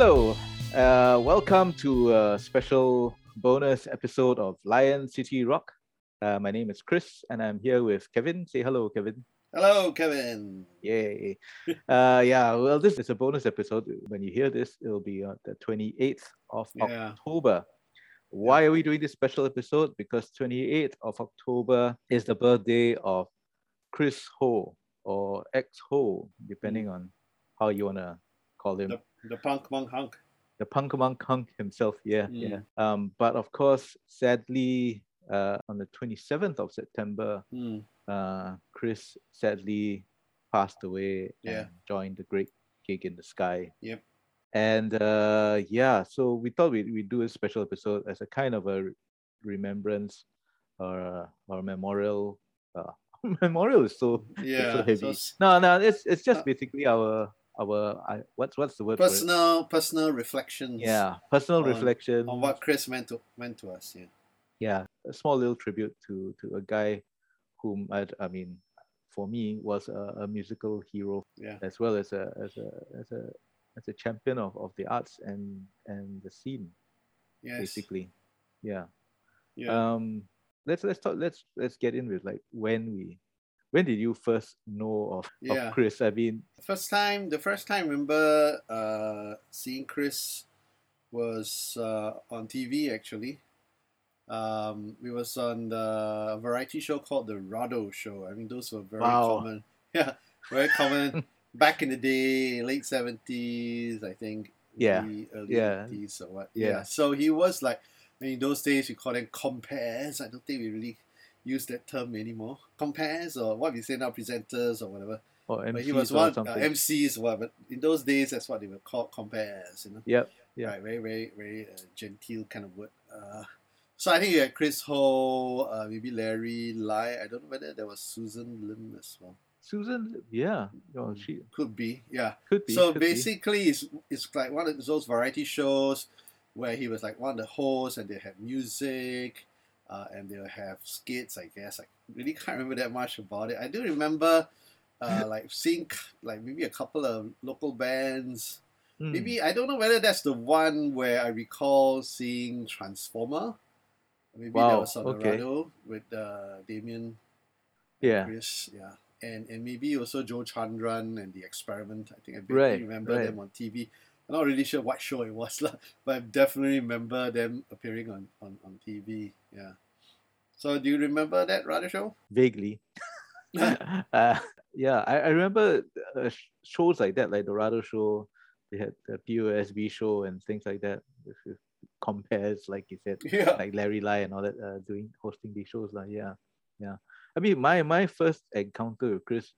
Hello, uh, welcome to a special bonus episode of Lion City Rock. Uh, my name is Chris, and I'm here with Kevin. Say hello, Kevin. Hello, Kevin. Yay. uh, yeah, well, this is a bonus episode. When you hear this, it'll be on the 28th of Yeah. October. Why are we doing this special episode? Because 28th of October is the birthday of Chris Ho or X Ho, depending on how you want to call him. The, the punk monk hunk. the punk monk hunk himself. Yeah, Mm. yeah. Um, but of course, sadly, uh, on the 27th of September, Hmm. uh, Chris sadly passed away Yeah. and joined the Great Gig in the Sky. Yep. And uh, yeah, so we thought we'd, we'd do a special episode as a kind of a remembrance or or memorial. Uh, memorial is so, Yeah. so so heavy. s- no, no, it's it's just Uh, basically our our I, what's what's the word personal personal reflections Yeah, personal on- reflection. on what Chris meant to meant to us. Yeah. yeah, a small little tribute to to a guy whom I, I mean, for me was a, a musical hero Yeah. as well as a as a as a as a champion of, of the arts and and the scene Yes. basically. Yeah. Yeah. Um. Let's let's talk. Let's let's get in with like when we. When did you first know of, Yeah. of Chris? I mean, first time the first time I remember uh, seeing Chris was uh, on TV actually. Um, it was on the variety show called the Rado Show. I mean, those were very Wow. common. Yeah, very common back in the day, late seventies, I think. Yeah, early, yeah, 80s or what. yeah. Yeah. So he was like, in those days we call them compares. I don't think we really use that term anymore. Compares or what we say now, presenters or whatever. or But MCs he was or one uh. MCs or what. But in those days, that's what they were called compares. You know. Yep. yeah. Right. Very very very uh, genteel kind of word. Uh, so I think you had Chris Ho, uh, maybe Larry Lai. I don't know whether there was Susan Lim as well. Susan, yeah, oh, Mm. she Could be. Yeah. could be. so could be. basically, it's, it's like one of those variety shows where he was like one of the hosts, and they had music, uh, and they'll have skits. I guess I really can't remember that much about it. I do remember, uh, like seeing like maybe a couple of local bands. Hmm. Maybe I don't know whether that's the one where I recall seeing Transformer. Maybe that was on okay. the radio with uh, Damien yeah, Chris, yeah, and and maybe also Joe Chandran and the Experiment. I think I vaguely Right, remember right. them on TV. I'm not really sure what show it was, but I definitely remember them appearing on, on, on TV. Yeah. So do you remember that radio show? vaguely. uh, yeah, I, I remember uh, shows like that, like the radio show. They had the POSB show and things like that. Compares, like you said, Yeah. like Larry Lai and all that, uh, doing hosting these shows. Like, yeah, yeah. I mean, my my first encounter with Chris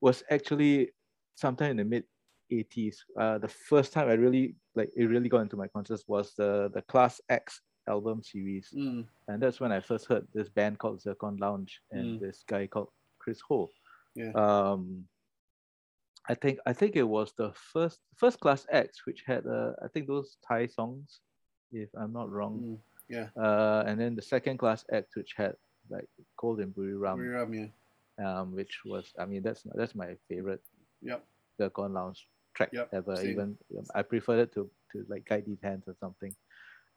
was actually sometime in the mid 80s. Uh, the first time I really like it really got into my conscious was the the Class X album series Mm, and that's when I first heard this band called Zircon Lounge and Mm. this guy called Chris Ho. Yeah. Um, I think I think it was the first first class X which had uh, I think those Thai songs, if I'm not wrong. mm, yeah. Uh, and then the second class X which had like Cold and Buriram, Buriram, yeah. um, which was I mean that's that's my favorite Yep. Zircon Lounge track Yep, ever. same. Even I preferred it to to like Guide These Hands or something.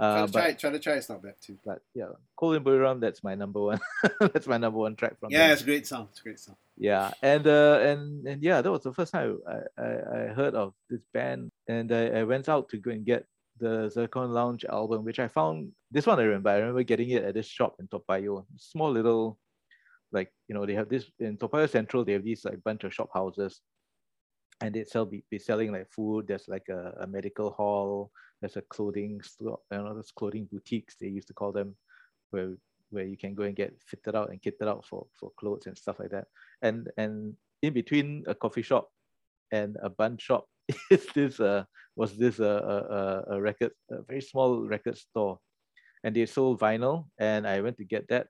Try Uh, to but try it. Try to try. It's not bad too. but yeah, Cold and Buriram, that's my number one. that's my number one track from Yeah, them. it's a great song. It's a great song. Yeah, and uh, and and yeah, that was the first time I, I, I heard of this band, and I, I went out to go and get the Zircon Lounge album, which I found. This one I remember. I remember getting it at this shop in Toa Payoh, small little, like you know, they have this in Toa Payoh Central. They have these like bunch of shop houses, and they sell be, be selling like food. There's like a, a medical hall. There's a clothing store. You know, those clothing boutiques they used to call them, where where you can go and get fitted out and kitted out for for clothes and stuff like that. And and in between a coffee shop and a bun shop is this uh was this a a, a- a record a very small record store, and they sold vinyl. And I went to get that,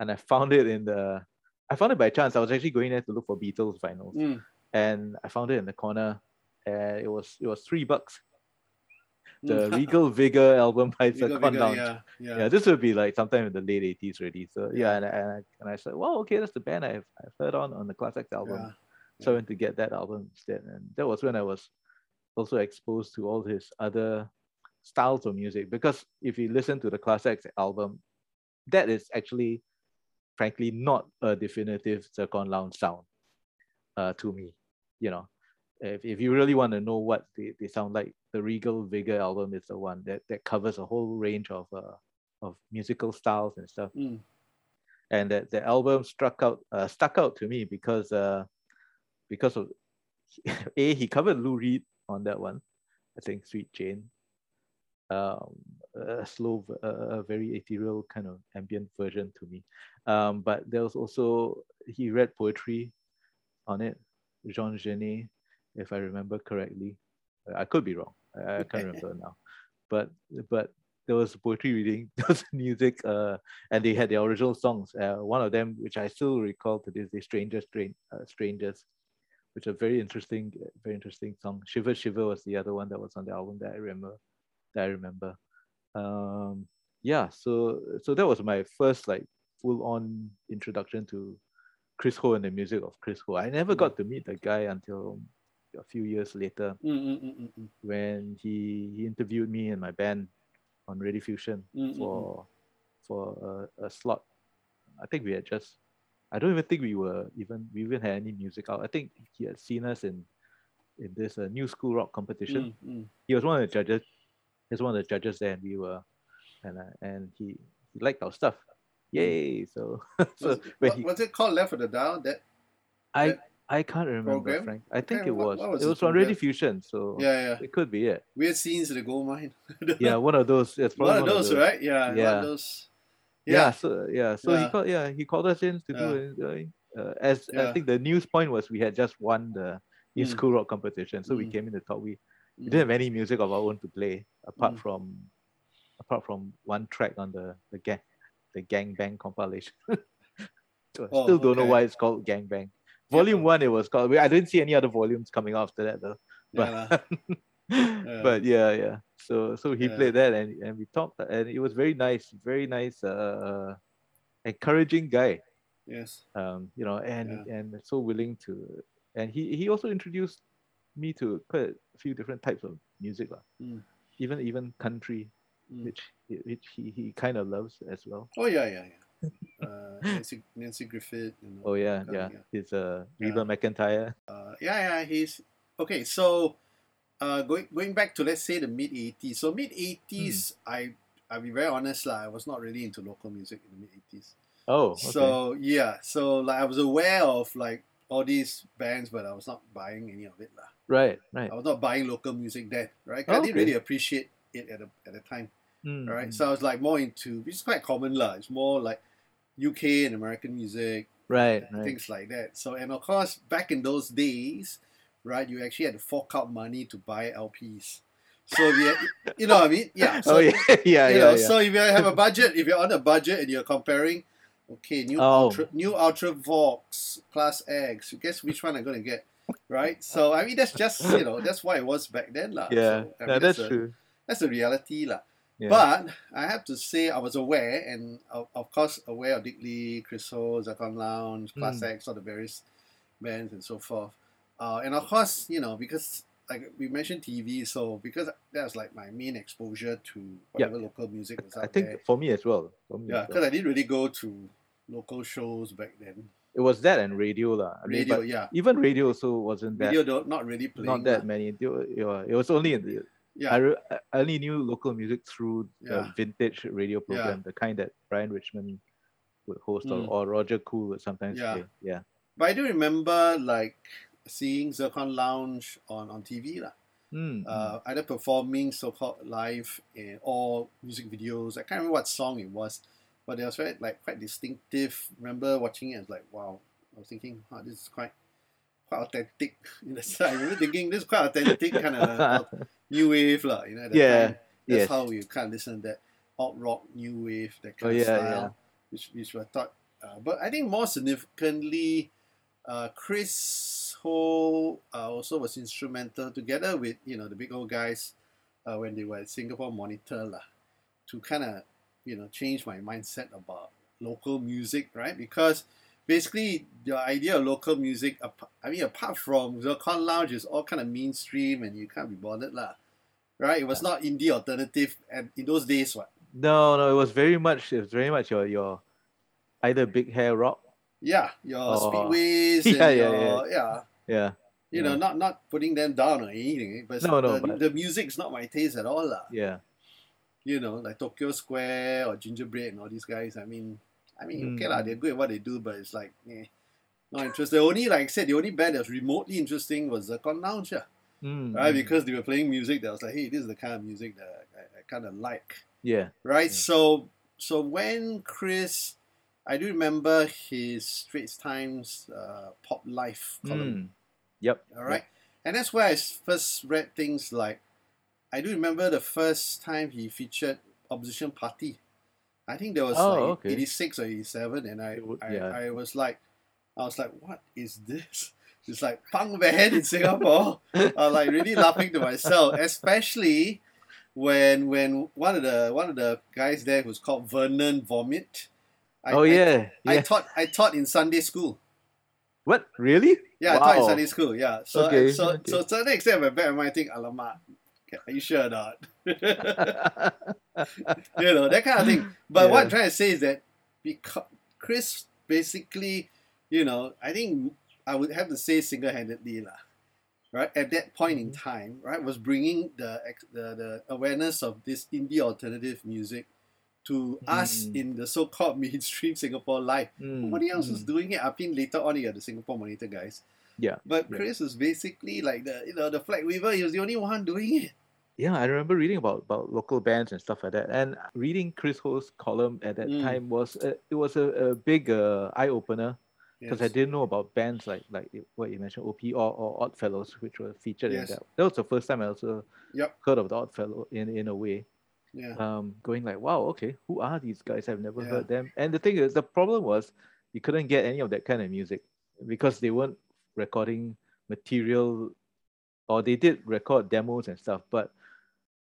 and I found it in the I found it by chance. I was actually going there to look for Beatles vinyls, Mm. and I found it in the corner. And it was it was three bucks. The. Regal Vigor album by Zircon Vigor, yeah, yeah. Yeah, this would be like sometime in the late 80s already. So yeah, Yeah. and, I- and, I, and I said, well, okay, that's the band I've, I've heard on on the Class X album. yeah. So I went to get that album instead. And that was when I was also exposed to all his other styles of music because if you listen to the Class X album, that is actually, frankly, not a definitive Zircon Lounge sound uh, to me. You know, if, if you really want to know what they, they sound like, the Regal Vigor album is the one that, that covers a whole range of uh, of musical styles and stuff. Mm. And that the album struck out uh, stuck out to me because uh, because of a he covered Lou Reed on that one, I think Sweet Jane, um, a slow, a very ethereal kind of ambient version to me. Um, but there was also he read poetry on it, Jean Genet, if I remember correctly. I could be wrong. I, I can't remember now. But but there was poetry reading, there was music, uh, and they had the original songs. Uh, one of them, which I still recall to this day, "Strangers, Strange, uh, Strangers," which is a very interesting, very interesting song. "Shiver, Shiver" was the other one that was on the album that I remember. That I remember. Um, yeah, so so that was my first like full-on introduction to Chris Ho and the music of Chris Ho. I never got to meet the guy until a few years later Mm-mm-mm-mm. when he, he interviewed me and my band on Rediffusion Mm, mm, for for a, a slot. I think we had just I don't even think we were even we even had any music out. I think he had seen us in in this uh, new school rock competition. Mm, mm. He was one of the judges. He was one of the judges there, and we were, and uh, and he he liked our stuff. Yay! So so Was, when what, he, was it called Left of the Dial? That I that I can't remember program? Frank. I think Okay, it was. what was it was on Radio? Fusion, so yeah, yeah. it could be it. Weird scenes in the gold mine. Yeah, one of those. It's one probably of those, right? Yeah, one Yeah. of those. yeah. Yeah, so yeah so he called yeah he called us in to do it uh, as i think the news point was we had just won the new Mm. school rock competition so we Mm. came in the top we, we Mm. didn't have any music of our own to play apart Mm. from apart from one track on the the gang the gang bang compilation so I Oh, still don't know why it's called gang bang volume one it was called i didn't see any other volumes coming after that though Yeah, but but yeah yeah so so he Yeah. played that and, and we talked and it was very nice very nice uh encouraging guy yes. um you know and and so willing to and he he also introduced me to quite a few different types of music lah. Mm. even even country Mm. which which he, he kind of loves as well Oh yeah, yeah, yeah. Uh, Nancy, Nanci Griffith. You know. oh yeah yeah of, yeah. his uh. Reba McEntire Uh, yeah, yeah. He's okay. So, uh, going going back to let's say the mid '80s. So mid '80s, Hmm. I I'll be very honest lah. I was not really into local music in the mid '80s. oh okay. So yeah, so like I was aware of like all these bands, but I was not buying any of it lah. right right I was not buying local music then, right? I didn't Okay. really appreciate it at the at the time, Mm, right? mm. So I was like more into, which is quite common lah. It's more like UK and American music, right right things like that. So and of course, back in those days, right, you actually had to fork out money to buy LPs. So if you, had- you know what I mean? Yeah. Oh, so oh yeah yeah you yeah, know, yeah. so if you have a budget, if you're on a budget and you're comparing, okay, new Oh. ultra, new Ultravox Class X, guess which one I'm gonna get, right? So I mean, that's just you know that's why it was back then, lah. yeah, So, I no, mean, that's a, true That's the reality, lah. Yeah. But I have to say, I was aware, and of, of course, aware of Dick Lee, Chris Ho, Zircon Lounge, Class Mm. X, all the various bands and so forth. Uh, and of course, you know, because like we mentioned TV, so because that was like my main exposure to whatever local music was out I think there. for me as well for me Yeah, as well. because I didn't really go to local shows back then. it was that and radio lah. Mean, Radio, but yeah. even radio also wasn't that Radio not really playing. not that lah. many. It wa- it wa- it was only in the Yeah. I, re- I only knew local music through the vintage radio program, the kind that Brian Richmond would host or, Mm. or Roger Cool would sometimes Yeah. play. Yeah. But I do remember like seeing Zircon Lounge on, on TV. lah. Mm, mm. uh, either performing so-called live in, or music videos. I can't remember what song it was, but it was very like quite distinctive. Remember watching it, I was like, wow. I was thinking, wow, this is quite quite authentic. In the I remember thinking this is quite authentic kind of new wave, lah. You know, Yeah, time. That's yes. how you kind of listen to that alt rock, new wave, that Oh, kind yeah, of style, yeah. which which I thought. Uh, but I think more significantly, uh, Chris Ho uh, also was instrumental together with you know the big old guys uh, when they were at Singapore Monitor lah, to kind of you know change my mindset about local music, right? Because basically the idea of local music. I mean, apart from Zircon Lounge, is all kind of mainstream, and you can't be bothered lah. Right? It was not indie alternative, and in those days, what? No, no, it was very much. It was very much your your either big hair rock. Yeah, your Oh. speedways, Yeah, and yeah, your, yeah, Yeah. You know, not not putting them down or anything, but, No, no, the, but- the music's not my taste at all, lah. Yeah. you know, like Tokyo Square or Gingerbread and all these guys. I mean, I mean, okay Mm. lah, they're good at what they do, but it's like, eh, not interested. The only, like I said, the only band that was remotely interesting was Zircon Lounge, yeah, Mm, right? mm. Because they were playing music that was like, hey, this is the kind of music that I, I kind of like, yeah. right? Yeah. So, so when Chris, I do remember his Straits Times uh, Pop Life column. Mm. Yep. All right. And that's where I first read things like, I do remember the first time he featured Opposition Party. I think there was Oh, like okay. 86 or 87, and I, would- I, yeah. I was like, I was like, what is this? It's like punk band in Singapore. I was like really laughing to myself, especially when when one of the one of the guys there who's called Vernon Vomit. I, oh I- yeah. I, taught I taught in Sunday school. what? Really? Yeah, I taught in Sunday school. Yeah, so Okay, so okay. so to the extent where back in my think, alamak, you sure not? you know that kind of thing. But what I'm trying to say is that because Chris basically, you know, I think I would have to say single-handedly lah. Right at that point in Mm-hmm. time, right, was bringing the the, the awareness of this indie alternative music to us Mm. in the so-called mainstream Singapore life. Mm, Nobody else was mm. doing it. I mean, later on, you got the Singapore Monitor guys. Yeah, But yeah. Chris was basically like the you know the flag weaver. He was the only one doing it. Yeah, I remember reading about, about local bands and stuff like that. And reading Chris Ho's column at that Mm. time was a, it was a, a big uh, eye opener because I didn't know about bands like like what you mentioned, OP or, or Oddfellows, which were featured Yes. in that. That was the first time I also Yep. heard of the Oddfellow in in a way. Yeah. Um, going like, wow, okay, who are these guys? I've never Yeah. heard them. And the thing is, the problem was you couldn't get any of that kind of music because they weren't recording material, or they did record demos and stuff, but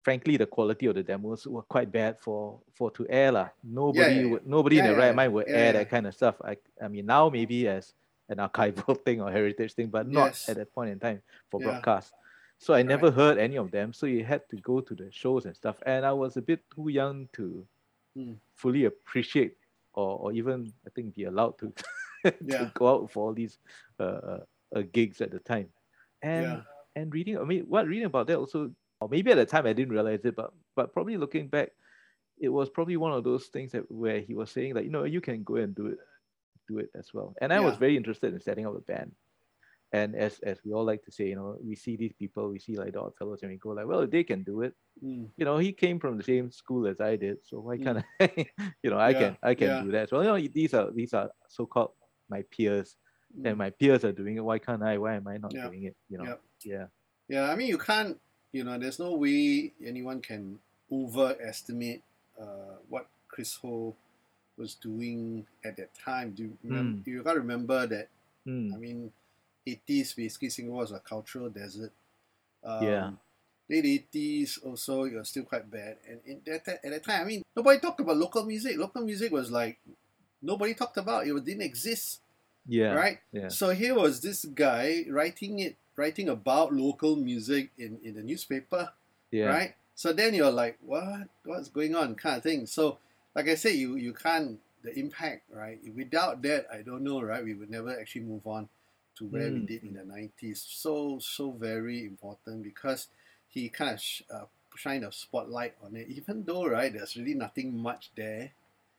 frankly, the quality of the demos were quite bad for for to air lah. Nobody yeah, would nobody in Yeah, their yeah, right yeah. mind would Yeah, air yeah. that kind of stuff. I I mean now maybe as an archival thing or heritage thing, but not Yes. at that point in time for Yeah. broadcast. So I Right. never heard any of them. So you had to go to the shows and stuff. And I was a bit too young to Mm. fully appreciate or, or even I think be allowed to, to Yeah. go out for all these uh, uh, uh, gigs at the time. And Yeah. and reading, I mean, what reading about that also, or maybe at the time I didn't realize it, but but probably looking back, it was probably one of those things that where he was saying that you know you can go and do it, do it as well. And I was very interested in setting up a band. And as as we all like to say, you know, we see these people, we see like the odd fellows, and we go like, well, if they can do it, Mm. you know, he came from the same school as I did, so why Mm. can't I? you know, I Yeah, can I can yeah. do that. So you know, these are these are so-called my peers, and Mm. my peers are doing it. Why can't I? Why am I not Yeah, doing it? You know, yeah, Yeah, I mean, you can't, you know, there's no way anyone can overestimate uh, what Chris Ho was doing at that time. Do you remember? You gotta remember that. Mm, I mean, 80s basically Singapore was a cultural desert. Um, Yeah. Late 80s also, it was still quite bad. And in that, at that time, I mean, nobody talked about local music. Local music was like nobody talked about. It didn't exist, yeah, right? yeah, So here was this guy writing it, writing about local music in, in the newspaper, yeah, right? So then you're like, what? What's going on? Kind of thing. So, like I said, you you can't the impact, right? Without that, I don't know, right? We would never actually move on to where we Mm. did in the '90s. So so very important because he kind of sh- uh, shined a spotlight on it, even though right, there's really nothing much there,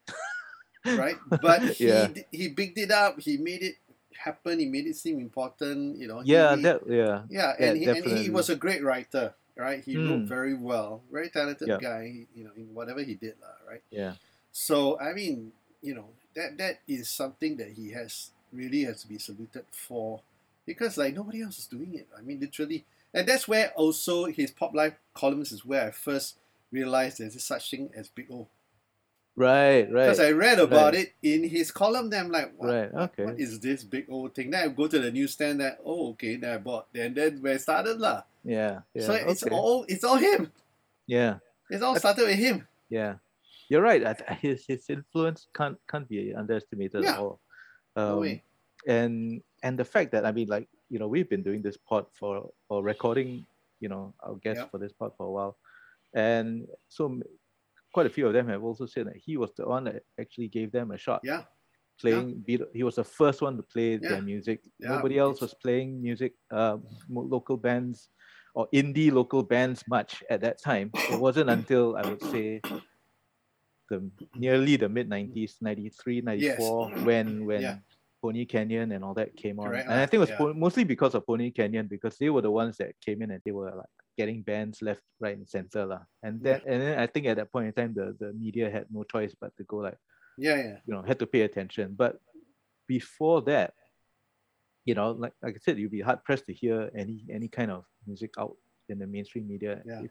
right? But he Yeah. he bigged it up. He made it happen. He made it seem important. You know. yeah, he- that, yeah, yeah, Yeah, and, he, and he was a great writer, right? He wrote Mm. very well, very talented Yeah. guy. You know, in whatever he did, lah, right? yeah, So I mean, you know, that that is something that he has really has to be saluted for, because like nobody else is doing it. I mean, literally, and that's where also his pop life columns is where I first realized there's such thing as Big O. right, right, Because I read about right. it in his column, then I'm like, what, Right, okay. what is this Big O thing? Then I go to the newsstand, that oh okay, then I bought, then then where it started lah. yeah, yeah, So it's all it's all him. yeah, It's all started with him. yeah. You're right. His his influence can't can't be underestimated Yeah. at all. No Um, way. and and the fact that I mean, like you know, we've been doing this pod for or recording, you know, our guests for this pod for a while, and so quite a few of them have also said that he was the one that actually gave them a shot Yeah. playing. Beat- He was the first one to play Yeah. their music. Yeah, Nobody else was playing music, uh, local bands or indie local bands much at that time. It wasn't until I would say the nearly the mid 90s 93 94 when when Yeah. pony canyon and all that came on Correct and i think it was yeah. po- mostly because of pony canyon because they were the ones that came in and they were like getting bands left right and center lah. and then and then i think at that point in time the, the media had no choice but to go like Yeah, yeah. you know had to pay attention but before that you know like, like i said you'd be hard pressed to hear any any kind of music out in the mainstream media Yeah.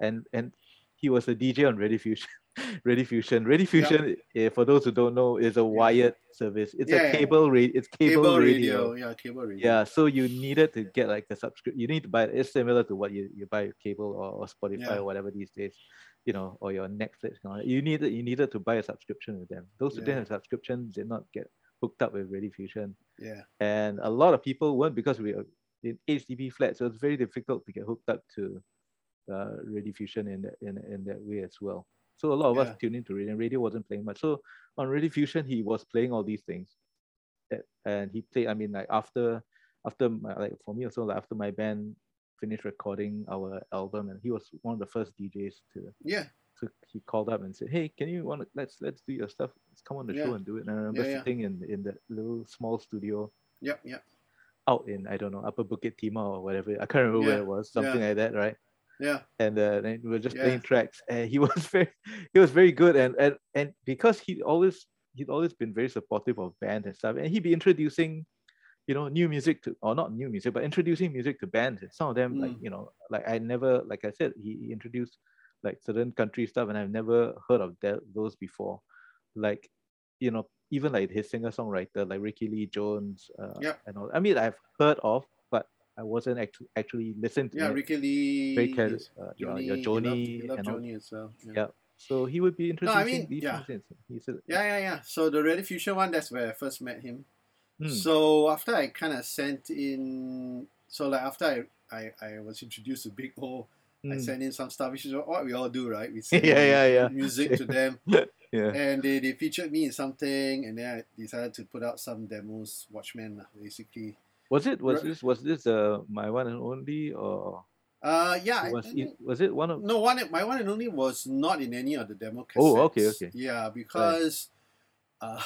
And and he was a dj on Rediffusion Rediffusion ready fusion eh, for those who don't know is a wired service it's Yeah, a cable radio it's cable, Cable, radio, radio. Yeah, cable radio. yeah so you needed to get like a subscription you need to buy it. it's similar to what you, you buy cable or, or spotify Yeah. or whatever these days you know or your netflix and all that. you needed you needed to buy a subscription with them those who Yeah. didn't have subscriptions did not get hooked up with Rediffusion Yeah. and a lot of people weren't because we are in HDB flats, so it's very difficult to get hooked up to uh, Fusion in that in, in that way as well. So a lot of Yeah. us tuned into radio. and Radio wasn't playing much. So on Rediffusion, he was playing all these things, that, and he played. I mean, like after after my, like for me also, like after my band finished recording our album, and he was one of the first DJs to Yeah. so he called up and said, "Hey, can you want to let's let's do your stuff? Let's come on the Yeah. show and do it." And I remember Yeah, yeah. sitting in in that little small studio Yep. Yep. out in I don't know Upper Bukit Timah or whatever. I can't remember where it was, something like that, right? Yeah. And uh, then we were just Yeah. playing tracks, and he was very he was very good, and and and because he always he'd always been very supportive of bands and stuff, and he'd be introducing. You know, new music to, or not new music, but introducing music to bands. And some of them, like Mm. you know, like I never, like I said, he, introduced like certain country stuff, and I've never heard of that, those before. Like, you know, even like his singer songwriter, like Rickie Lee Jones, uh, Yep. and all. I mean, I've heard of, I wasn't actually actually listened to Yeah. it. Rickie Lee. Care- yes, uh, your- Johnny. your he Joni loved- he loved and all- as well. Yeah. Yeah. So he would be introducing mean, these yeah. things. He Yeah, yeah, yeah. So the Rediffusion one, that's where I first met him. "Hmm, So after I kind of sent in, so like after I, I, I was introduced to Big O, I hmm, sent in some stuff, which is what we all do, right? We send Yeah, yeah, yeah. music to them, yeah, and they, they featured me in something, and then I decided to put out some demos, Watchmen, basically. Was it was this was this uh my one and only or Uh, yeah. Was it was it one of No, one my one and only was not in any of the demo cassettes. Oh, okay, okay. Yeah, because uh,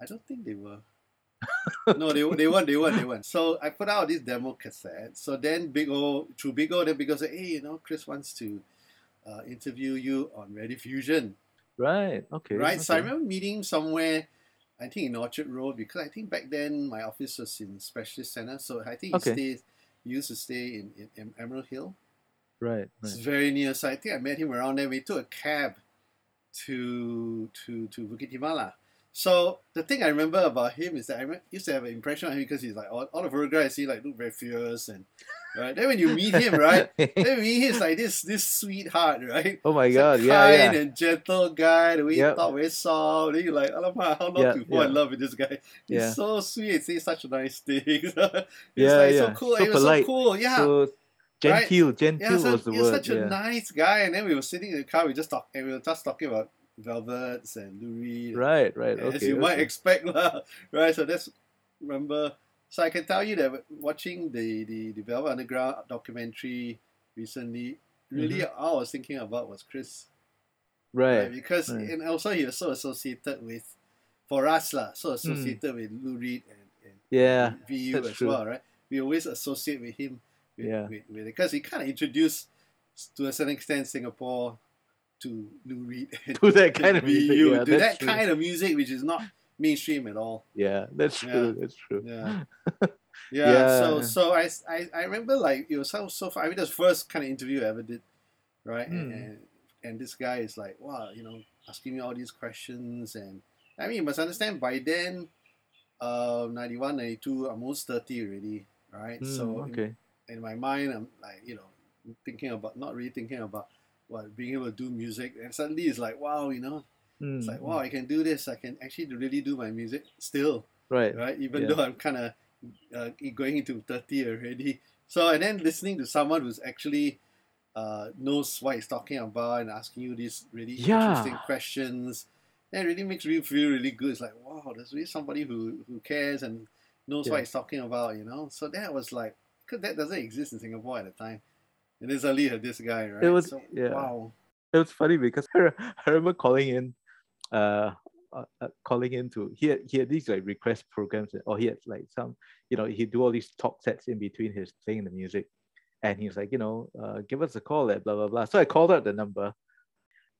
I don't think they were. no, they they weren't. They weren't. They weren't. So I put out this demo cassette. So then Big O through Big O, then Big O said, "Hey, you know, Chris wants to uh, interview you on Rediffusion, right? Okay, right?" So I remember meeting somewhere. I think in Orchard Road because I think back then my office was in Specialist Center, so I think he stayed. He used to stay in, in, in Emerald Hill. right, It's very near. So I think I met him around there. We took a cab to to to Bukit Timah. So the thing I remember about him is that I used to have an impression of him because he's like all, all the Virgo I see like look very fierce and right. Then when you meet him, right? then you meet him, he's like this this sweetheart, right? oh my He's a god, yeah, kind yeah. and gentle guy. The way Yep. he talk very soft. Then you're like, Alamak, how not Yeah, to fall in love with this guy? He's Yeah. so sweet. Say such a nice thing. he's Yeah, like yeah. so cool. So he was polite. so cool. Yeah. So genteel, genteel Yeah, so was the word. such a nice guy, and then we were sitting in the car. We just talk, and we were just talking about Velvets and Lou Reed, Right, right. as Okay. you might expect, lah. Right. So that's remember. So I can tell you that watching the the, the Velvet Underground documentary recently, really Mm-hmm. all I was thinking about was Chris, right. Because right. and also he was so associated with, for us lah, so Hmm. associated with Lou Reed and, and Yeah, VU as true. well, right? We always associate with him, with, Yeah. with, with because he kind of introduced to a certain extent Singapore to Lou Reed and To that kind of music, VU, yeah, to that true. kind of music which is not mainstream at all. Yeah, that's Yeah. true. That's true. Yeah. Yeah, Yeah. so so I, I I remember like it was so so far. I mean, that's the first kind of interview I ever did, right? And, Hmm. and and this guy is like, wow, you know, asking me all these questions, and I mean, you must understand by then, uh, 91, 92, I'm almost thirty already, right? Mm, so in- okay. in, my mind, I'm like, you know, thinking about not really thinking about what being able to do music, and suddenly it's like, wow, you know, Mm, It's like, wow, I can do this. I can actually really do my music still, Right. right? Even Yeah. though I'm kind of uh, going into 30 already. So, and then listening to someone who's actually uh, knows what he's talking about and asking you these really Yeah. interesting questions, that really makes me feel really good. It's like, wow, there's really somebody who, who cares and knows Yeah. what he's talking about, you know? So that was like, because that doesn't exist in Singapore at the time. And then suddenly you have this guy, right? It was- so, yeah. Wow. it was funny because I remember calling in, uh, uh, uh, calling in to he had, he had these like request programs or he had like some you know he'd do all these talk sets in between his playing the music, and he was like you know uh, give us a call at blah blah blah. So I called out the number,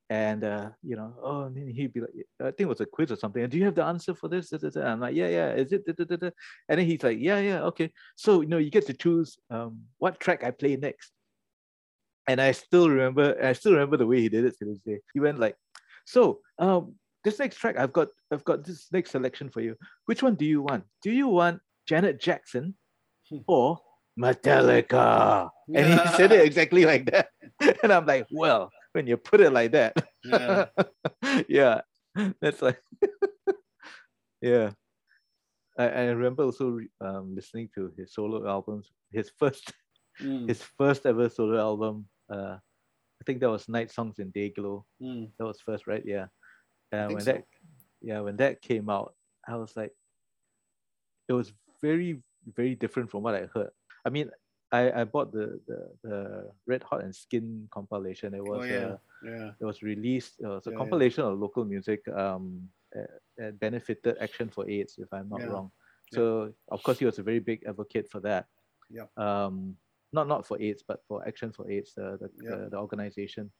and uh, you know oh and then he'd be like I think it was a quiz or something. And do you have the answer for this? Da. I'm like yeah yeah is it and then he's like yeah yeah okay. So you know you get to choose um what track I play next. And I still remember, I still remember the way he did it to this day. He went like, "So, um, this next track, I've got, I've got this next selection for you. Which one do you want? Do you want Janet Jackson or Metallica?" And he said it exactly like that. And I'm like, "Well, when you put it like that, Yeah. yeah, that's like, yeah." I, I remember also um, listening to his solo albums. His first Mm, his first ever solo album. Uh, I think that was Night Songs in Day Glow. mm, That was first, right? Yeah. And when so. that, yeah, when that came out, I was like, it was very, very different from what I heard. I mean, I, I bought the, the the Red Hot and Skin compilation. It was oh, yeah. uh, Yeah. it was released. It was a Yeah, yeah. compilation of local music. Um, uh, that benefited Action for AIDS, if I'm not Yeah. wrong. Yeah. So of course he was a very big advocate for that. Yeah. Um, not not for AIDS, but for Action for AIDS, the the, Yeah. the, the organization.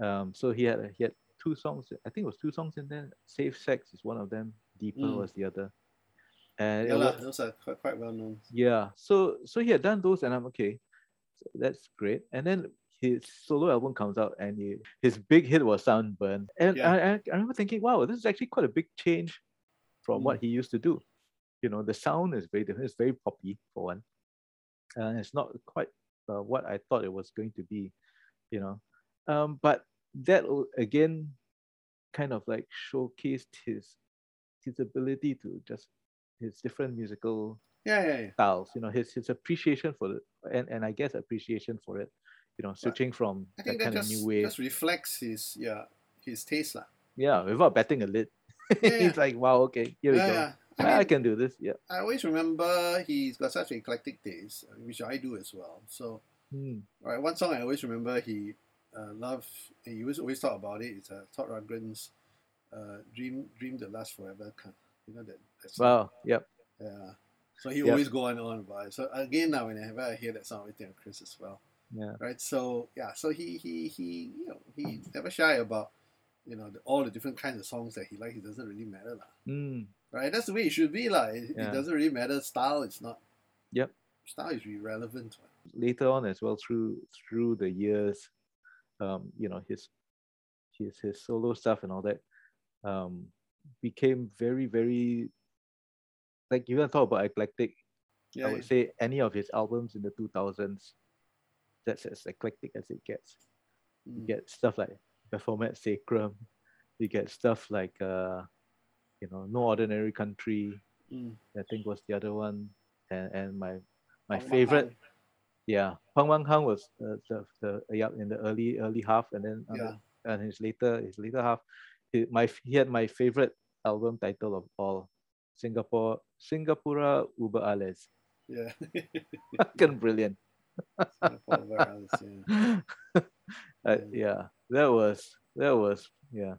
Um, so he had he had two songs. I think it was two songs in there. Safe Sex is one of them. Deeper Mm. was the other. And Yeah, was- those are quite, quite well known. yeah. So so he had done those, and I'm okay. So that's great. And then his solo album comes out, and he, his big hit was Sunburn. And Yeah. I, I I remember thinking, wow, this is actually quite a big change from what Mm. he used to do. You know, the sound is very different. It's very poppy for one, and it's not quite uh, what I thought it was going to be. You know, um, but that again kind of like showcased his his ability to just his different musical Yeah, yeah, yeah. styles you know his his appreciation for it and and i guess appreciation for it you know switching from I think that kind of new way just reflects his yeah his taste lah. yeah without batting a lid he's like wow okay here we go I, I, can do this yeah I always remember he's got such eclectic taste, which I do as well. So, Hmm. all right, one song I always remember he uh, loved, and he always always talk about it. It's uh, Todd Rundgren's uh, "Dream Dream That Lasts Forever." kind- You know that. that song? wow yep Yeah. So he Yep. always go on and on about it. So again, now whenever I hear that song, I think of Chris as well. yeah right? So yeah, so he he he you know he never shy about you know the, all the different kinds of songs that he likes. It doesn't really matter lah, mm. Right? That's the way it should be lah. It, Yeah. it doesn't really matter. Style is not. Yep. Style is irrelevant. later on as well through through the years um you know his his his solo stuff and all that um became very very like you to talk about eclectic Yeah, I would say any of his albums in the 2000s, that's as eclectic as it gets. You Mm. get stuff like Baphomet Sacrum, you get stuff like, uh, you know, No Ordinary Country, Mm. I think was the other one, and, and my my Pang favorite, yeah, Pang Wang Hang was uh, the, the yeah, in the early early half, and then Yeah. the- and his later his later half, he, my he had my favorite album title of all, Singapore Singapura Uber Alles. Yeah. Fucking brilliant. Singapore Varals, yeah. Uh, yeah, that was that was yeah,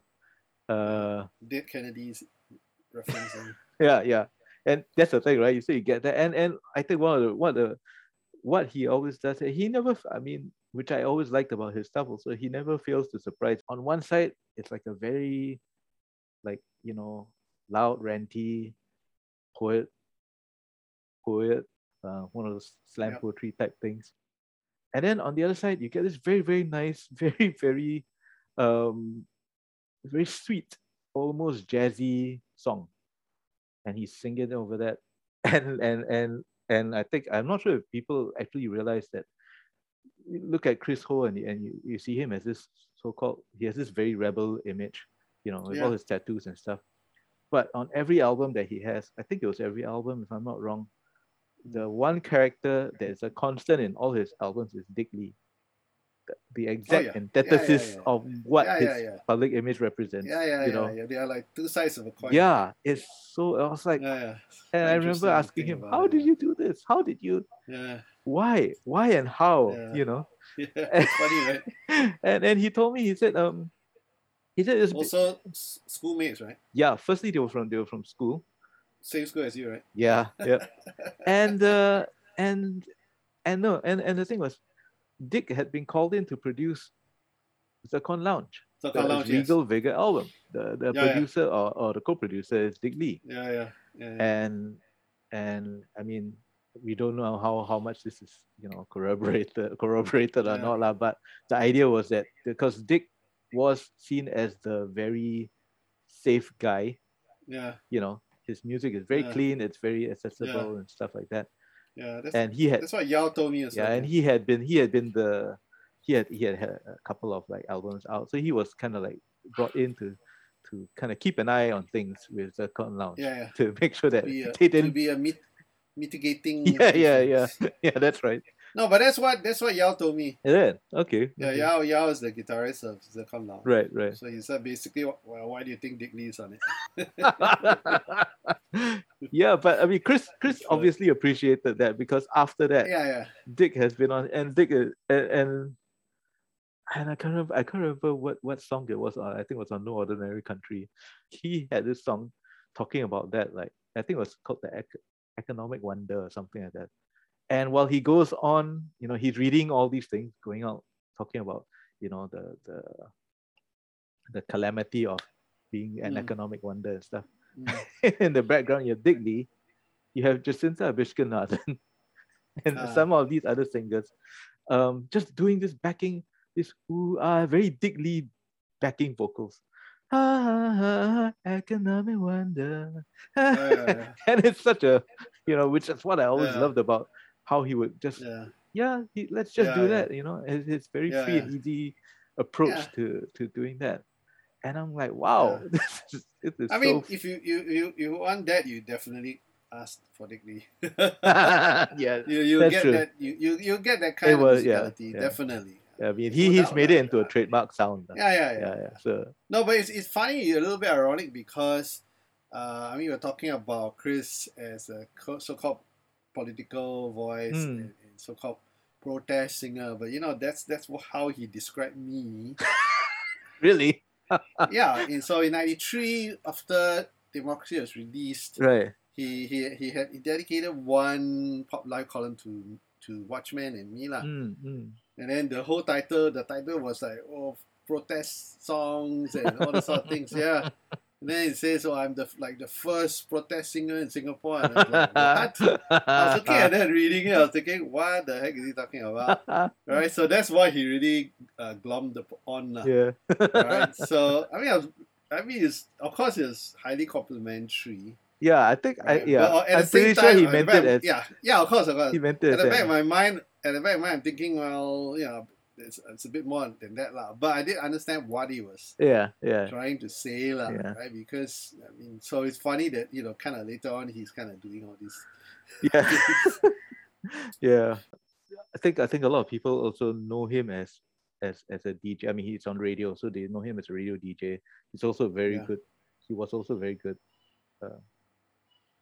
uh, Dead Kennedy's referencing. yeah, yeah, and that's the thing, right? You say you get that, and and I think one of the what the what he always does, he never, I mean, which I always liked about his stuff. Also, he never fails to surprise. On one side, it's like a very, like you know, loud, ranty poet, poet, uh, one of those slam Yep. poetry type things. And then on the other side, you get this very, very nice, very, very, um, very sweet, almost jazzy song, and he's singing over that, and and and and I think I'm not sure if people actually realize that. Look at Chris Ho and and you, you see him as this so-called he has this very rebel image, you know, with Yeah. all his tattoos and stuff. But on every album that he has, I think it was every album, if I'm not wrong, the one character that is a constant in all his albums is Dick Lee. The, exact yeah. antithesis yeah. of what Yeah, his yeah, yeah. public image represents. Yeah, yeah, you yeah, know? yeah. They are like two sides of a coin. Yeah, it's so. I was like, yeah, yeah, and I remember asking him, "How it, did yeah. you do this? How did you? yeah. Why? Why and how? Yeah. You know?" yeah. It's funny, right? and and he told me, he said, um, he said, it's, Also, schoolmates, right? yeah. Firstly, they were from they were from school. Same school as you, right? Yeah, yeah. and uh, and and no, and and the thing was, Dick had been called in to produce Zircon Lounge, the Lounge, yes. Regal Vigor album. The the Yeah, yeah. producer or, or the co-producer is Dick Lee. Yeah, yeah, yeah. yeah. and and I mean we don't know how how much this is you know corroborated corroborated or Yeah. not lah, but the idea was that because Dick was seen as the very safe guy, yeah, you know, his music is very Yeah. clean, it's very accessible and stuff like that. Yeah. That's, And he had that's what Yao told me as yeah, well. and he had been he had been the he had he had had a couple of like albums out, so he was kind of like brought in to to kind of keep an eye on things with the Zircon Lounge yeah, yeah. to make sure that Be a, they didn't be a mit- mitigating. yeah, yeah, yeah, yeah. That's right. No, but that's what that's what Yao told me. Is it? Okay. Yeah, okay. Yao Yao is the guitarist of Zircon Lounge. Right, right. So he said basically, well, why do you think Dick Lee's on it? yeah, but I mean, Chris, Chris Sure. obviously appreciated that because after that, Yeah, yeah. Dick has been on, and Dick is, and, and and I can't remember, I can't remember what what song it was on. I think it was on No Ordinary Country. He had this song talking about that, like I think it was called the Ec- Economic Wonder or something like that. And while he goes on, you know, he's reading all these things, going out, talking about, you know, the the the calamity of being an Mm. economic wonder and stuff. Mm. in the background, you have Lee, you have Jacintha Abisheganaden, and Ah. some of these other singers, um, just doing this backing, this who are very Dick Lee backing vocals. Ah, economic wonder. Yeah, yeah, yeah. and it's such a, you know, which is what I always Yeah. loved about how he would just, yeah. yeah, he, let's just Yeah, do that, you know, it's, it's very free and easy approach to to doing that. And I'm like, wow, this is, this is I mean, so if you, you you you want that, you definitely ask for Lee. yeah, you you get true. that you, you you get that kind was- of yeah. definitely. I mean, he, he's made it into a trademark sound. Yeah, yeah, yeah. yeah, yeah. So No, but it's, it's funny, a little bit ironic because, uh, I mean, we're talking about Chris as a co- so-called political voice Mm. and, and so-called protest singer, but you know that's that's how he described me. really, yeah, and so in '93, after Democracy was released, right? he he he had he dedicated one pop life column to to Watchmen and me lah. Mm, mm. And then the whole title, the title was like, oh, protest songs and all the sort of things. Yeah. And then it says, oh, I'm the like the first protest singer in Singapore. And I was like, what? I was looking at that, reading it. I was thinking, what the heck is he talking about? Right. So that's why he really uh, glommed on. lah. yeah. Right. So I mean, I, was, I mean, it's of course it's highly complimentary. yeah, I think I yeah. But at I'm the same pretty time, sure he meant back- it as yeah, yeah, of course, of course he meant it at the back of my mind, at the back of my mind, I'm thinking, well, you know, it's, it's a bit more than that, lah. But I did understand what he was Yeah, yeah. trying to say, lah, Yeah. right? Because I mean, so it's funny that you know, kind of later on, he's kind of doing all this. Yeah. yeah. I think I think a lot of people also know him as as as a DJ. I mean, he's on radio, so they know him as a radio DJ. He's also very Yeah. good. He was also very good uh,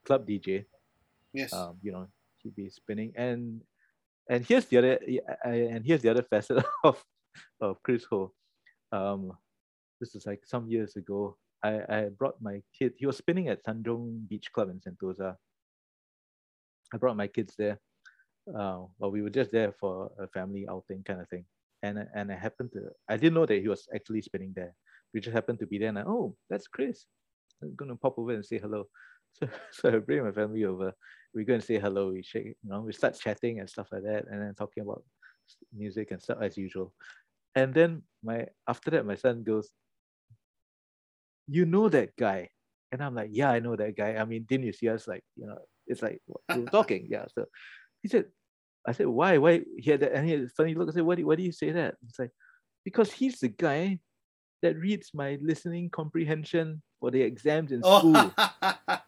club DJ. Yes. Um, you know, he'd be spinning and and here's the other and here's the other facet of of Chris Ho. Um, this is like some years ago. I, I brought my kid. He was spinning at Tanjong Beach Club in Sentosa. I brought my kids there. Uh, well, we were just there for a family outing kind of thing. And and I happened to I didn't know that he was actually spinning there. We just happened to be there and I, oh, that's Chris. I'm gonna pop over and say hello. So so I bring my family over. We go and say hello. We shake, you know, we start chatting and stuff like that, and then talking about music and stuff as usual. And then my after that, my son goes, "You know that guy?" And I'm like, "Yeah, I know that guy. I mean, didn't you see us? Like, you know, it's like we were talking. Yeah." So he said, "I said why? Why?" He had that, and he had a funny look. I said, "Why do why do you say that?" It's like because he's the guy that reads my listening comprehension for the exams in Oh, school.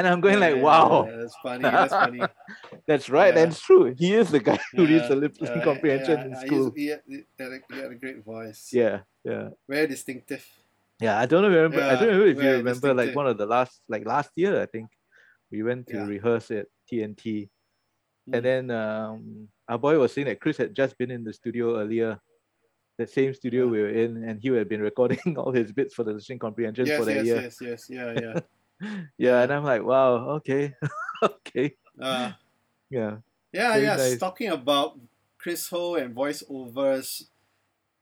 And I'm going yeah, like, wow. yeah, that's funny. That's funny. That's right. Yeah. And it's true. He is the guy who reads the Yeah, listening comprehension in school. He had, he had a, he had a great voice. Yeah, yeah. Very distinctive. Yeah, I don't know. Remember, I don't if you remember, like one of the last, like last year, I think, we went to rehearse at TNT, Mm. and then um, our boy was saying that Chris had just been in the studio earlier, the same studio Yeah. we were in, and he had been recording all his bits for the listening comprehension Yes, for that yes, year. yes, yes, yeah, yeah. Yeah, and I'm like, wow, okay, okay, Uh, yeah, yeah, Very yeah. nice. Talking about Chris Ho and voiceovers,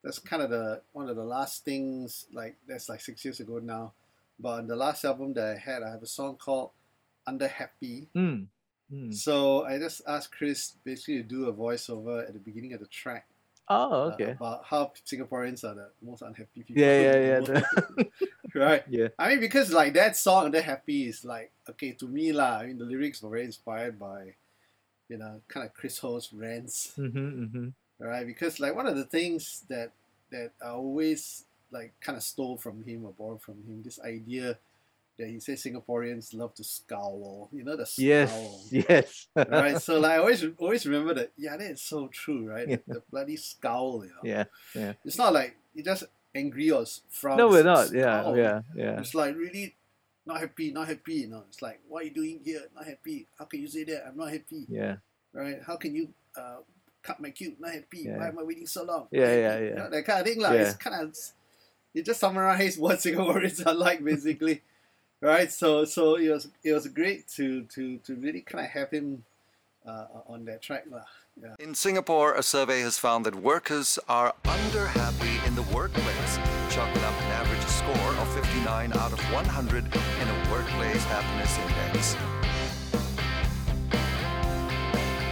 that's kind of the one of the last things. Like that's like six years ago now. But on the last album that I had, I have a song called "Under Happy." mm, mm. So I just asked Chris basically to do a voiceover at the beginning of the track Oh, uh, okay, about how Singaporeans are the most unhappy people. yeah, yeah, yeah, right. yeah, I mean, because like that song, "Under Happy" is like okay to me lah. I mean, the lyrics were very inspired by, you know, kind of Chris Ho's rants, mm-hmm, mm-hmm. right? Because like one of the things that that I always like kind of stole from him or borrowed from him, this idea that he says Singaporeans love to scowl. You know the scowl. yes, yes, right? So like I always always remember that. Yeah, that is so true, right? Yeah. The bloody scowl. You know? yeah. It's not like you just angry or frown. No, we're not. Yeah, scowl. yeah, yeah. It's like really not happy, not happy. You know, it's like what are you doing here? Not happy. How can you say that? I'm not happy. Yeah, Right? How can you uh, cut my queue? Not happy. Yeah. Why am I waiting so long? Yeah, yeah, yeah. You know, that kind of thing. Like, Yeah. It's kind of it just summarize what Singaporeans are like basically. right? So so it was it was great to to to really kind of have him uh, on that track lah. Yeah. In Singapore, a survey has found that workers are under happy in the workplace, chalking up an average score of 59 out of 100 in a workplace happiness index.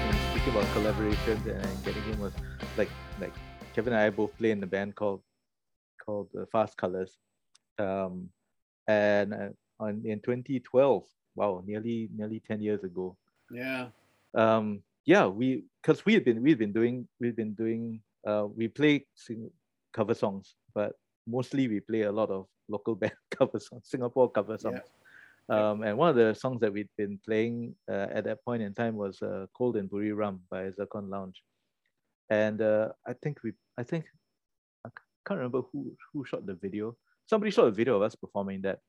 And speaking about collaborations and getting him was like like Kevin and I both play in a band called called uh, Fast Colors, um, and uh, on in 2012, wow, nearly nearly 10 years ago. Yeah. Um, yeah, we because we had been we've been doing we've been doing uh, we play sing, cover songs, but mostly we play a lot of local band cover songs, Singapore cover songs. Um, and one of the songs that we'd been playing uh, at that point in time was uh, "Cold and Buriram" by Zircon Lounge, and uh, I think we, I think, I can't remember who who shot the video. Somebody shot a video of us performing that,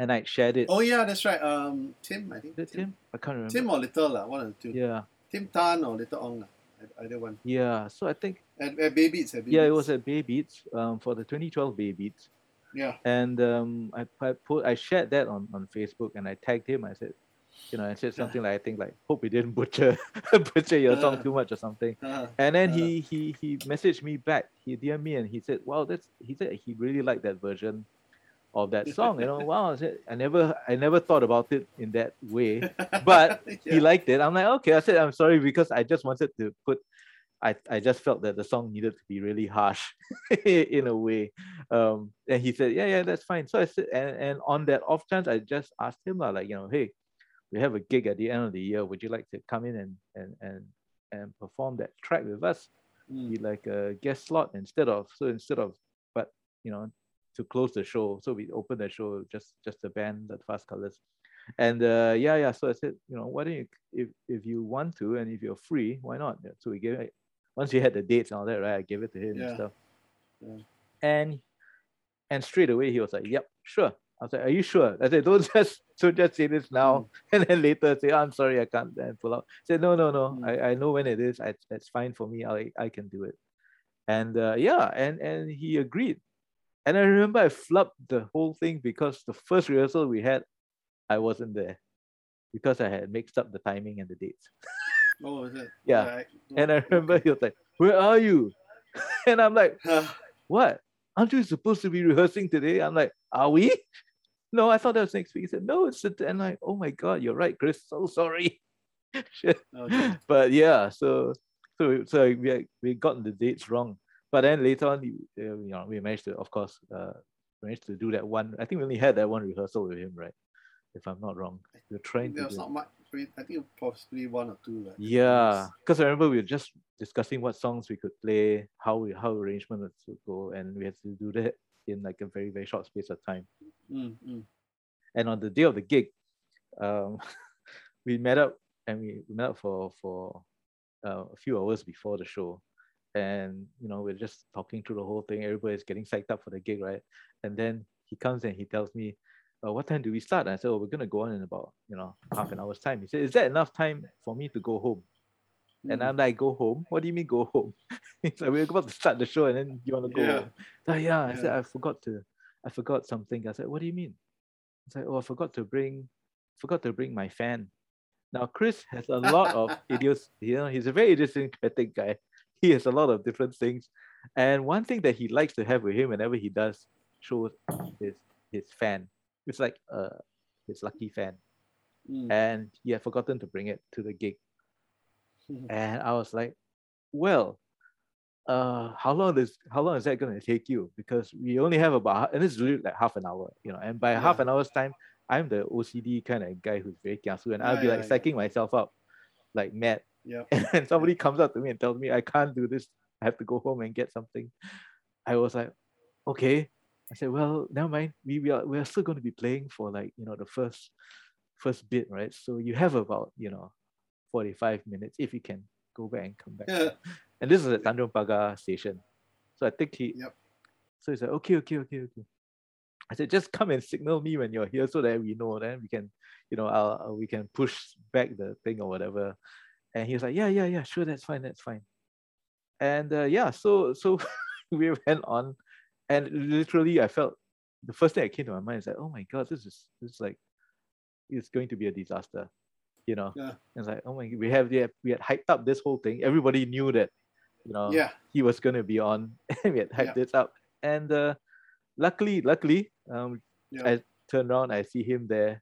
and I shared it. Oh yeah, that's right. Um, Tim, I think. It Tim? I can't remember. Tim or Little lah, one of the two. Yeah, Tim Tan or Little Ong lah, ei- either one. yeah. So I think At, at Baby's, at yeah, it was at Baybeats um, for the 2012 Baybeats. Yeah. and um, I, I put I shared that on, on Facebook and I tagged him. I said, you know, I said something like I think like hope we didn't butcher butcher your song Uh. too much or something. Uh, And then Uh. he he he messaged me back. He DM'd me and he said, wow, that's he said he really liked that version of that song. You know, wow, I said I never I never thought about it in that way, but he liked it. I'm like, okay. I said I'm sorry because I just wanted to put. I, I just felt that the song needed to be really harsh in a way. Um, and he said, yeah, yeah, that's fine. So I said, and, and on that off chance, I just asked him, like, you know, hey, we have a gig at the end of the year. Would you like to come in and and and, and perform that track with us? Mm. Be like a guest slot instead of so instead of but you know to close the show. So we opened the show just just the band, the Fast Colors. And uh, yeah, yeah. So I said, you know, why don't you, if if you want to, and if you're free, why not? So we gave it. Once we had the dates and all that, right? I gave it to him Yeah. and stuff. Yeah. And and straight away he was like, "Yep, sure." I was like, "Are you sure?" I said, "Don't just don't just say this now, and then later say, I'm sorry, I can't." And pull out. I said, "No, no, no. Mm. I, I know when it is. I, it's fine for me. I I can do it." And uh, yeah, and and he agreed. And I remember I flubbed the whole thing because the first rehearsal we had, I wasn't there because I had mixed up the timing and the dates. Oh, is it? Yeah. Right. And I remember he was like, "Where are you?" and I'm like, "What? Aren't you supposed to be rehearsing today?" I'm like, "Are we?" No, I thought that was next week. He said, "No, it's the." And like, "Oh my god, you're right, Chris. So sorry." Okay. but yeah, so so so we we got the dates wrong. But then later on, you, uh, you know, we managed to, of course, uh, managed to do that one. I think we only had that one rehearsal with him, right? If I'm not wrong, we we're trying. There was not much I, think possibly one or two. Like, Yeah, because I remember we were just discussing what songs we could play, how we how arrangement would go, and we had to do that in like a very very short space of time. Mm, mm. And on the day of the gig, um, we met up and we met up for for uh, a few hours before the show, and you know we're just talking through the whole thing. Everybody's getting psyched up for the gig, right? And then he comes and he tells me, uh, "What time do we start?" And I said, "Oh, we're gonna go on in about you know half an hour's time." He said, "Is that enough time for me to go home?" And Mm. I'm like, "Go home? What do you mean go home?" He's like, "We're about to start the show, and then you want to go Yeah. home?" So, yeah, I said, "I forgot to, I forgot something." I said, "What do you mean?" It's like, "Oh, I forgot to bring, forgot to bring my fan." Now Chris has a lot of idiots. You know, he's a very idiosyncratic guy. He has a lot of different things, and one thing that he likes to have with him whenever he does shows is his fan. It's like uh his lucky fan, Mm. and he had forgotten to bring it to the gig. Mm. And I was like, well, uh, how long is how long is that going to take you? Because we only have about and is really like half an hour, you know. And by half an hour's time, I'm the OCD kind of guy who's very kiasu, and I'll Yeah, be like yeah, yeah. psyching myself up, like mad. Yep. And somebody comes up to me and tells me I can't do this. I have to go home and get something. I was like, okay. I said, well, never mind. We, we are we are still going to be playing for like you know the first first bit, right? So you have about you know 45 minutes if you can go back and come back. Yeah. And this is at Tanjong Pagar station. So I think he Yep. so he said, okay, okay, okay, okay. I said, just come and signal me when you're here so that we know. Then we can, you know, I'll- we can push back the thing or whatever. And he was like, yeah, yeah, yeah, sure, that's fine, that's fine. And uh, yeah, so so we went on, and literally, I felt the first thing that came to my mind is like, oh my god, this is this is like, it's going to be a disaster, you know. Yeah. It's like, oh my, we have we had, we had hyped up this whole thing. Everybody knew that, you know, Yeah. he was going to be on and we had hyped this up and uh, luckily luckily um, Yeah. i turned around i see him there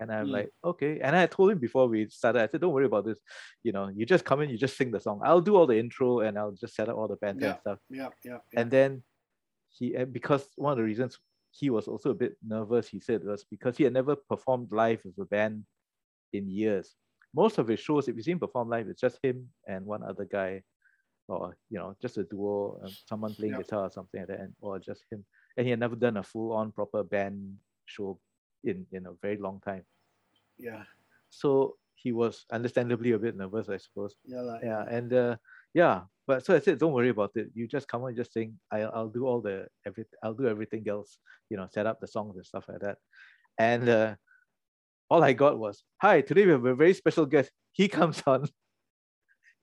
and i'm Mm. like okay and i told him before we started i said don't worry about this you know you just come in you just sing the song i'll do all the intro and i'll just set up all the band Yeah. and stuff Yeah. Yeah. yeah. and then he because one of the reasons he was also a bit nervous he said was because he had never performed live with a band in years most of his shows if you see him perform live it's just him and one other guy or you know just a duo um, someone playing Yep. guitar or something like that and, or just him and he had never done a full-on proper band show in in a very long time. Yeah. so he was understandably a bit nervous i suppose. Yeah. Like, yeah and uh yeah but so i said don't worry about it. You just come on just sing. I'll, I'll do all the every i'll do everything else you know set up the songs and stuff like that. And uh all i got was hi today we have a very special guest. He comes on.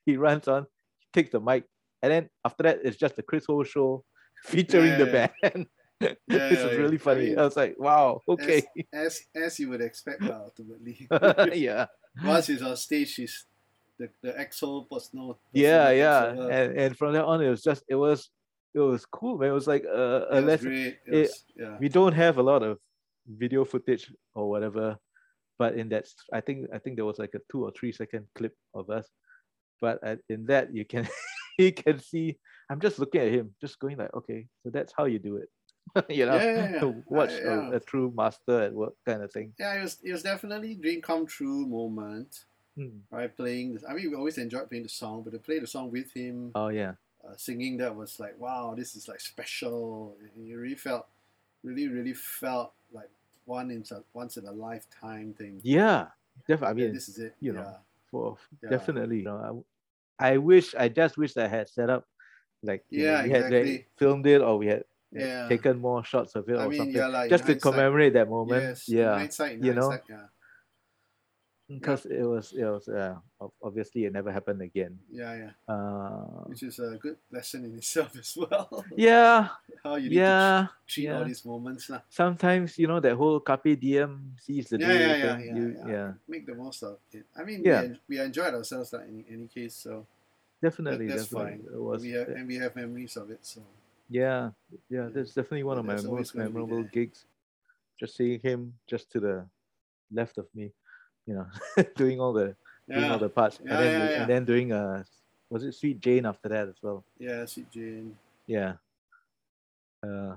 He runs on. He takes the mic. And then after that it's just the chris Ho show featuring the Yeah, band Yeah, this yeah, is yeah. really I funny mean, i was like wow okay As as you would expect, ultimately. yeah Once he's on stage, he's the the actual personal. yeah yeah and, and from there on it was just it was it was cool man it was like a, a lesson. It it- was- yeah. we don't have a lot of video footage or whatever but in that I think i think there was like a two or three second clip of us but uh, in that you can you can see i'm just looking at him just going like okay so that's how you do it you know Yeah, yeah, yeah. to watch Uh, yeah. A, a true master at work kind of thing Yeah, it was it was definitely dream come true moment. Hmm. Right, playing. This, I mean, we always enjoyed playing the song, but to play the song with him, oh yeah uh, singing that was like, wow, this is like special. And you really felt, really, really felt like one in a once in a lifetime thing. yeah definitely i Yeah, mean this is it. you know, yeah. for Yeah. definitely you know, I, I wish i just wish i had set up like you know, Yeah, we had exactly. filmed it or we had had Yeah. taken more shots of it I or mean, something yeah, like just to commemorate that moment Yes, yeah hindsight, in you know, hindsight, yeah, because it was it was uh, obviously it never happened again yeah, yeah. uh Which is a good lesson in itself as well. yeah How you need yeah treat all these moments, lah. sometimes you know that whole carpe diem seize the Yeah, day yeah, yeah, yeah, you- yeah. yeah Make the most of it. I mean, Yeah. we, we enjoyed ourselves like, in any case, so definitely that's definitely fine. it was we have and we have memories of it. So yeah yeah that's definitely one Yeah, of my most memorable gigs. Just seeing him just to the left of me you know doing all the doing all the parts. And then yeah, yeah. and then doing uh was it sweet jane after that as well? Yeah, Sweet Jane. yeah. Uh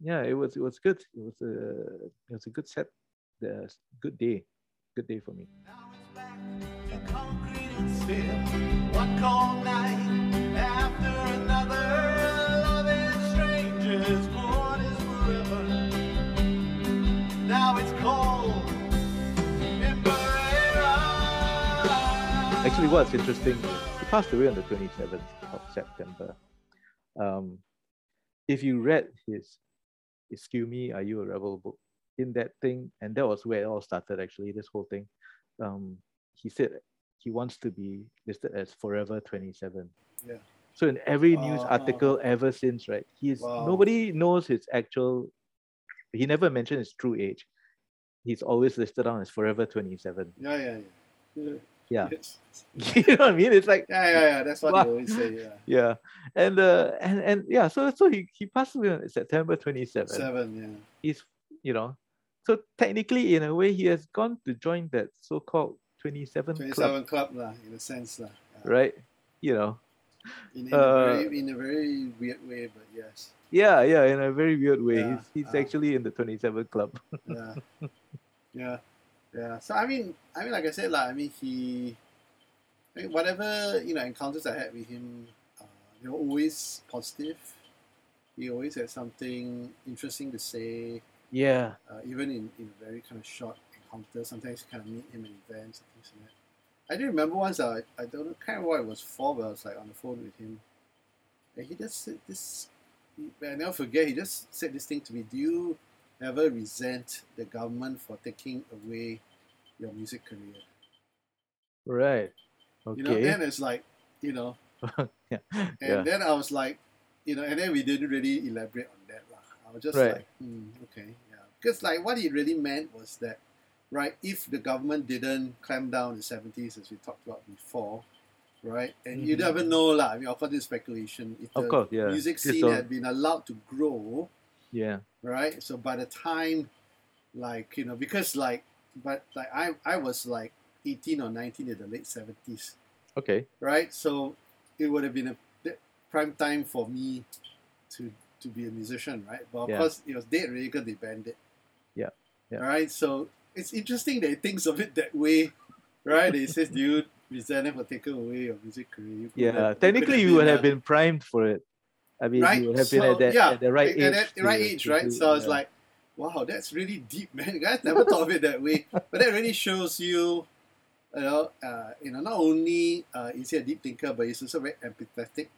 yeah it was it was good. It was a it was a good set the good day good day for me. Actually, what's interesting is he passed away on the 27th of September. Um, if you read his Excuse Me, Are You a Rebel book, in that thing, and that was where it all started actually, this whole thing. Um, he said he wants to be listed as Forever 27. Yeah. So in every news article ever since, right, he's Wow. nobody knows his actual. He never mentioned his true age. He's always listed on as Forever 27. Yeah, yeah, yeah. Yeah, Yes. you know what I mean? It's like Yeah, yeah, yeah. That's what Wow. they always say. Yeah. yeah, and uh, and and yeah, so so he he passed away on September 27. Seven, yeah. He's you know, so technically in a way he has gone to join that so-called 27, 27 club, club, lah, in a sense. lah. Yeah. right? You know, In, in, Uh, a very, in a very weird way, but yes. yeah, yeah, in a very weird way. Yeah, He's he's uh, actually in the 27 club. yeah, yeah, yeah. So I mean, I mean, like I said, like I mean, he, I mean, whatever you know encounters I had with him, uh, they were always positive. He always had something interesting to say, yeah, uh, even in, in a very kind of short encounter. Sometimes you kind of meet him in events and things like that. I do remember once I I don't know kind of what it was for, but I was like on the phone with him, and he just said this. I never forget. He just said this thing to me. Do you ever resent the government for taking away your music career? right. Okay. You know, then it's like, you know, yeah. and yeah. then I was like, you know, and then we didn't really elaborate on that. lah. I was just Right. like, hmm, okay, yeah. Because like what he really meant was that, right, if the government didn't clamp down in the 70s, as we talked about before, right, and you Mhm. never know, lah. I mean, of course, this speculation. If Of the course, yeah. music scene had been allowed to grow, Yeah. right? So by the time, like you know, because like, but like I I was like 18 or 19 in the late 70s, Okay. right? So it would have been a prime time for me to to be a musician, right? But of Yeah. course, it was dead already because they banned it. Yeah, yeah. Right. So it's interesting that he thinks of it that way, right? He says, "Do you resent it for taking away your music career?" You Yeah. have- Technically, could you would have been primed for it. I mean, right? you have been So, at, that, yeah, at the right age. at the right to- age, to right? do- So I was like, wow, that's really deep, man. Guys never thought of it that way. But that really shows you, you know, uh, you know, not only uh, is he a deep thinker, but he's also very empathetic.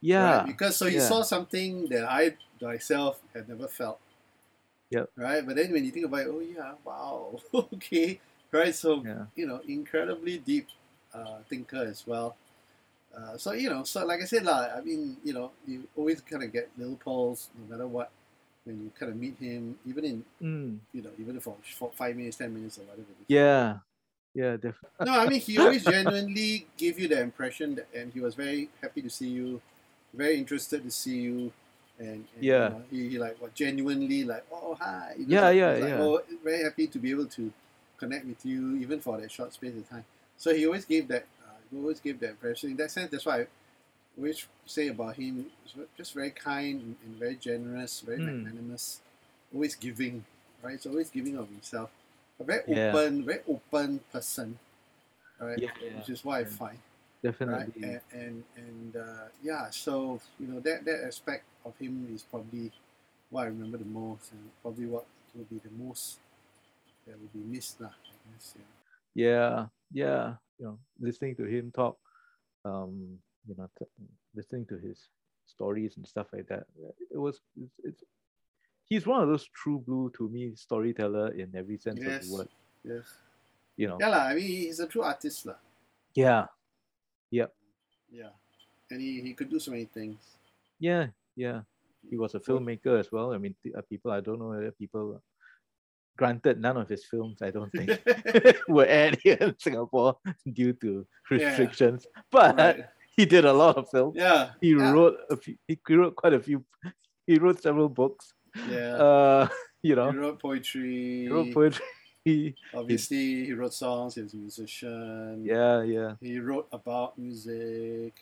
yeah. Right? Because so he yeah. saw something that I myself had never felt. Yep. Right. But then when you think about it, oh yeah, wow, okay, right. So Yeah. you know, incredibly deep uh, thinker as well. Uh, so you know, so like I said, lah, I mean, you know, you always kind of get little pulls, no matter what, when you kind of meet him, even in Mm. you know, even for, for five minutes, ten minutes, or whatever. Yeah. Yeah. Definitely. No, I mean, he always genuinely gave you the impression, that, and he was very happy to see you, very interested to see you, and, and Yeah. you know, he, he like what genuinely like, oh hi, you Yeah, yeah, like, yeah. Oh, very happy to be able to connect with you, even for that short space of time. So he always gave that, always give that impression. In that sense, that's why I always say about him, just very kind and, very generous, very Mm. magnanimous, always giving, right? He's always giving of himself. A very Yeah. open, very open person, right? Yeah, yeah, Which is what I find, right? Definitely. And and, and uh, yeah, so you know that that aspect of him is probably what I remember the most, and probably what will be the most that will be missed, lah. I guess. Yeah. yeah yeah you know listening to him talk um you know t- listening to his stories and stuff like that it was it's, it's he's one of those true blue to me storyteller in every sense of the word Yes. you know Yeah, lah. I mean, he's a true artist, lah. yeah Yep. Yeah. And he, he could do so many things. yeah yeah he was a filmmaker as well i mean th- uh, people i don't know whether people granted none of his films i don't think were aired here in singapore due to Yeah. restrictions but right. he did a lot of films Yeah. he yeah. wrote a few, he wrote quite a few he wrote several books Yeah. uh you know he wrote poetry. he wrote poetry Obviously, he wrote songs. He was a musician. yeah yeah He wrote about music.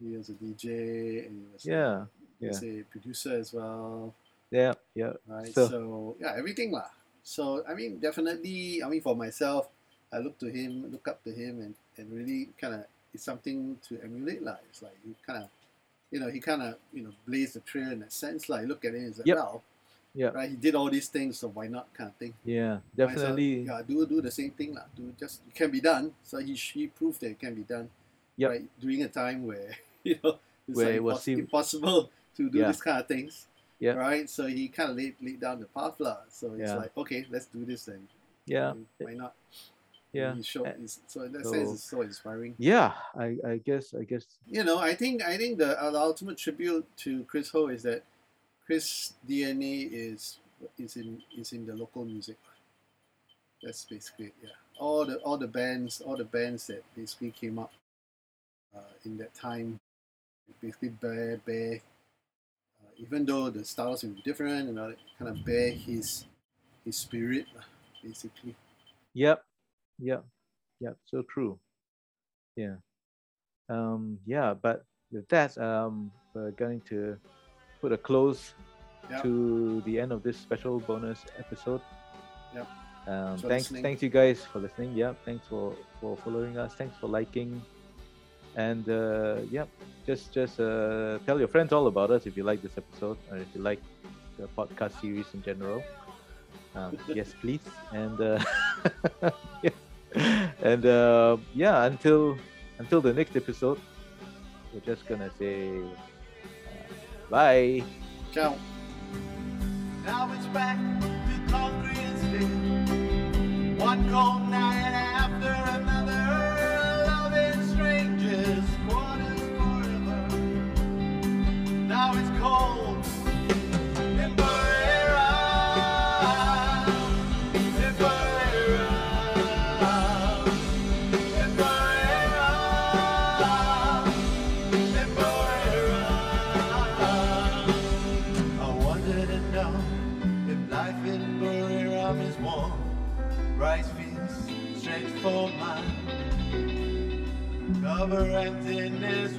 He was a DJ and he was Yeah, a, he was a producer as well, yeah yeah right? So- So, yeah, everything lah. So I mean, definitely. I mean, for myself, I look to him, look up to him, and, and really kind of it's something to emulate. Like it's like you kind of, you know, he kind of you know blazed the trail in that sense. Like look at it, it's like Yep. wow, Yeah. right? He did all these things, so why not? Kind of thing. Yeah, as definitely. yeah, do do the same thing, lah. Do just it can be done. So he he proved that it can be done. Yeah. Right during a time where you know it's Where like it was impos- impossible to do Yeah. this kind of things. Yep. Right. So he kind of laid laid down the path, lah. So it's Yeah. like okay, let's do this then. Yeah, Why not? yeah, He showed, so in that so- sense, it's so inspiring. yeah. I, I guess I guess You know, I think I think the, uh, the ultimate tribute to Chris Ho is that Chris DNA is is in is in the local music. That's basically it, yeah. All the all the bands all the bands that basically came up uh, in that time, basically bear bear. Even though the styles will be different, you know, kind of bear his his spirit, basically. Yep. Yep. Yep. So true. Yeah. Um, yeah, but with that, um, we're going to put a close Yep. to the end of this special bonus episode. Yep. Um, thanks, listening. thanks you guys for listening. Yeah, thanks for for following us. Thanks for liking, and uh, yep, just just uh, tell your friends all about us if you like this episode or if you like the podcast series in general. Um, yes, please. And uh, yeah. and uh, yeah, until until the next episode, we're just gonna say uh, bye. Ciao. Now it's back to concrete and steel. One cold night Buriram is warm. Rice fields stretch for miles. Cover emptiness